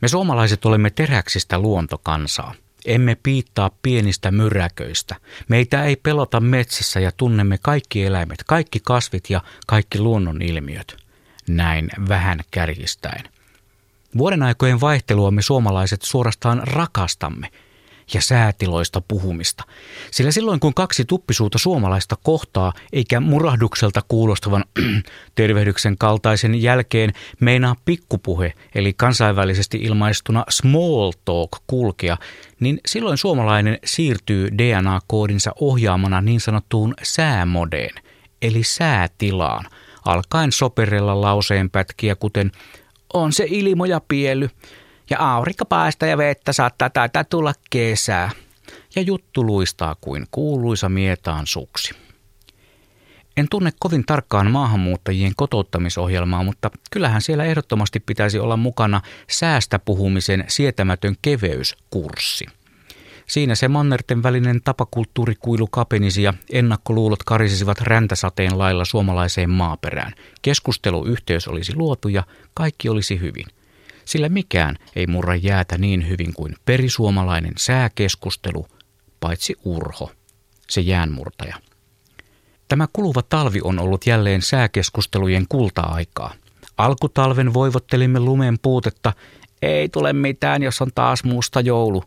Me suomalaiset olemme teräksistä luontokansaa. Emme piittaa pienistä myräköistä. Meitä ei pelota metsissä ja tunnemme kaikki eläimet, kaikki kasvit ja kaikki luonnon ilmiöt. Näin vähän kärjistäen. Vuoden aikojen vaihtelua me suomalaiset suorastaan rakastamme – ja säätiloista puhumista. Sillä silloin kun kaksi tuppisuuta suomalaista kohtaa, eikä murahdukselta kuulostavan tervehdyksen kaltaisen jälkeen meinaa pikkupuhe, eli kansainvälisesti ilmaistuna small talk kulkea, niin silloin suomalainen siirtyy DNA-koodinsa ohjaamana niin sanottuun säämodeen, eli säätilaan, alkaen soperella lauseenpätkiä kuten on se ilmoja piely, ja aurinko paista ja vettä saattaa taitaa tulla kesää. Ja juttu luistaa kuin kuuluisa mietaan suksi. En tunne kovin tarkkaan maahanmuuttajien kotouttamisohjelmaa, mutta kyllähän siellä ehdottomasti pitäisi olla mukana säästä puhumisen sietämätön keveyskurssi. Siinä se mannerten välinen tapakulttuurikuilu kapenisi ja ennakkoluulot karisisivat räntäsateen lailla suomalaiseen maaperään. Keskusteluyhteys olisi luotu ja kaikki olisi hyvin sillä mikään ei murra jäätä niin hyvin kuin perisuomalainen sääkeskustelu, paitsi Urho, se jäänmurtaja. Tämä kuluva talvi on ollut jälleen sääkeskustelujen kulta-aikaa. Alkutalven voivottelimme lumen puutetta, ei tule mitään, jos on taas musta joulu.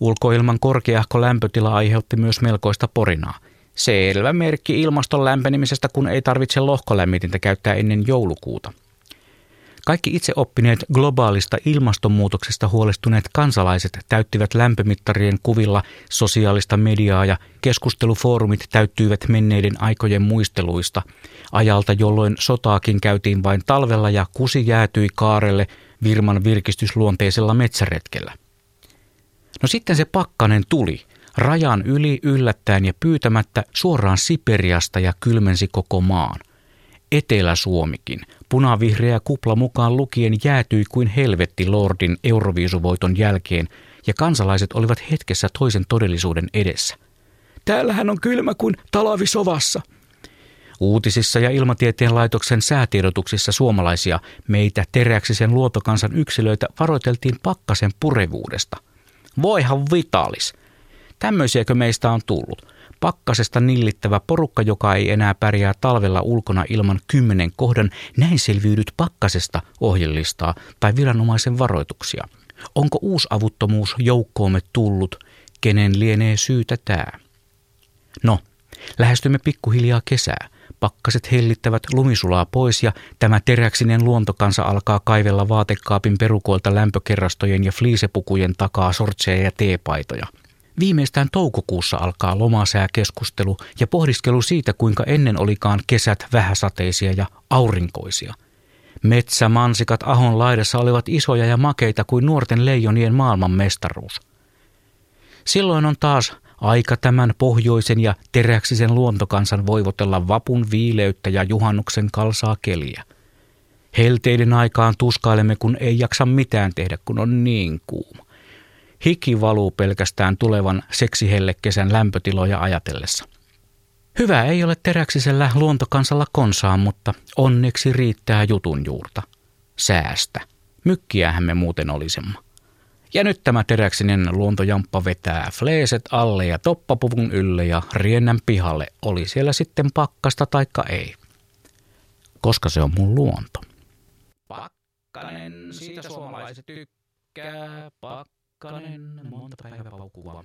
Ulkoilman korkeahko lämpötila aiheutti myös melkoista porinaa. Selvä merkki ilmaston lämpenemisestä, kun ei tarvitse lohkolämmitintä käyttää ennen joulukuuta – kaikki itse oppineet globaalista ilmastonmuutoksesta huolestuneet kansalaiset täyttivät lämpömittarien kuvilla sosiaalista mediaa ja keskustelufoorumit täyttyivät menneiden aikojen muisteluista, ajalta jolloin sotaakin käytiin vain talvella ja kusi jäätyi kaarelle Virman virkistysluonteisella metsäretkellä. No sitten se pakkanen tuli, rajan yli yllättäen ja pyytämättä suoraan Siperiasta ja kylmensi koko maan. Etelä-Suomikin, punavihreä kupla mukaan lukien jäätyi kuin helvetti Lordin Euroviisuvoiton jälkeen, ja kansalaiset olivat hetkessä toisen todellisuuden edessä. Täällähän on kylmä kuin talavisovassa. Uutisissa ja ilmatieteen laitoksen säätiedotuksissa suomalaisia meitä teräksisen luotokansan yksilöitä varoiteltiin pakkasen purevuudesta. Voihan vitalis. Tämmöisiäkö meistä on tullut? Pakkasesta nillittävä porukka, joka ei enää pärjää talvella ulkona ilman kymmenen kohdan, näin selviydyt pakkasesta ohjellistaa tai viranomaisen varoituksia. Onko uusavuttomuus joukkoomme tullut, kenen lienee syytä tämä? No, lähestymme pikkuhiljaa kesää. Pakkaset hellittävät lumisulaa pois ja tämä teräksinen luontokansa alkaa kaivella vaatekaapin perukoilta lämpökerrastojen ja fliisepukujen takaa sortseja ja teepaitoja – Viimeistään toukokuussa alkaa lomasääkeskustelu ja pohdiskelu siitä, kuinka ennen olikaan kesät vähäsateisia ja aurinkoisia. Metsämansikat ahon laidassa olivat isoja ja makeita kuin nuorten leijonien maailmanmestaruus. Silloin on taas aika tämän pohjoisen ja teräksisen luontokansan voivotella vapun viileyttä ja juhannuksen kalsaa keliä. Helteiden aikaan tuskailemme, kun ei jaksa mitään tehdä, kun on niin kuuma. Hiki valuu pelkästään tulevan seksihellekesän lämpötiloja ajatellessa. Hyvä ei ole teräksisellä luontokansalla konsaan, mutta onneksi riittää jutun juurta. Säästä. Mykkiähän me muuten olisimme. Ja nyt tämä teräksinen luontojamppa vetää fleeset alle ja toppapuvun ylle ja riennän pihalle, oli siellä sitten pakkasta taikka ei. Koska se on mun luonto. Pakkanen, siitä suomalaiset tykkää, pakkanen, Kanen monta päivää paukkuvaa.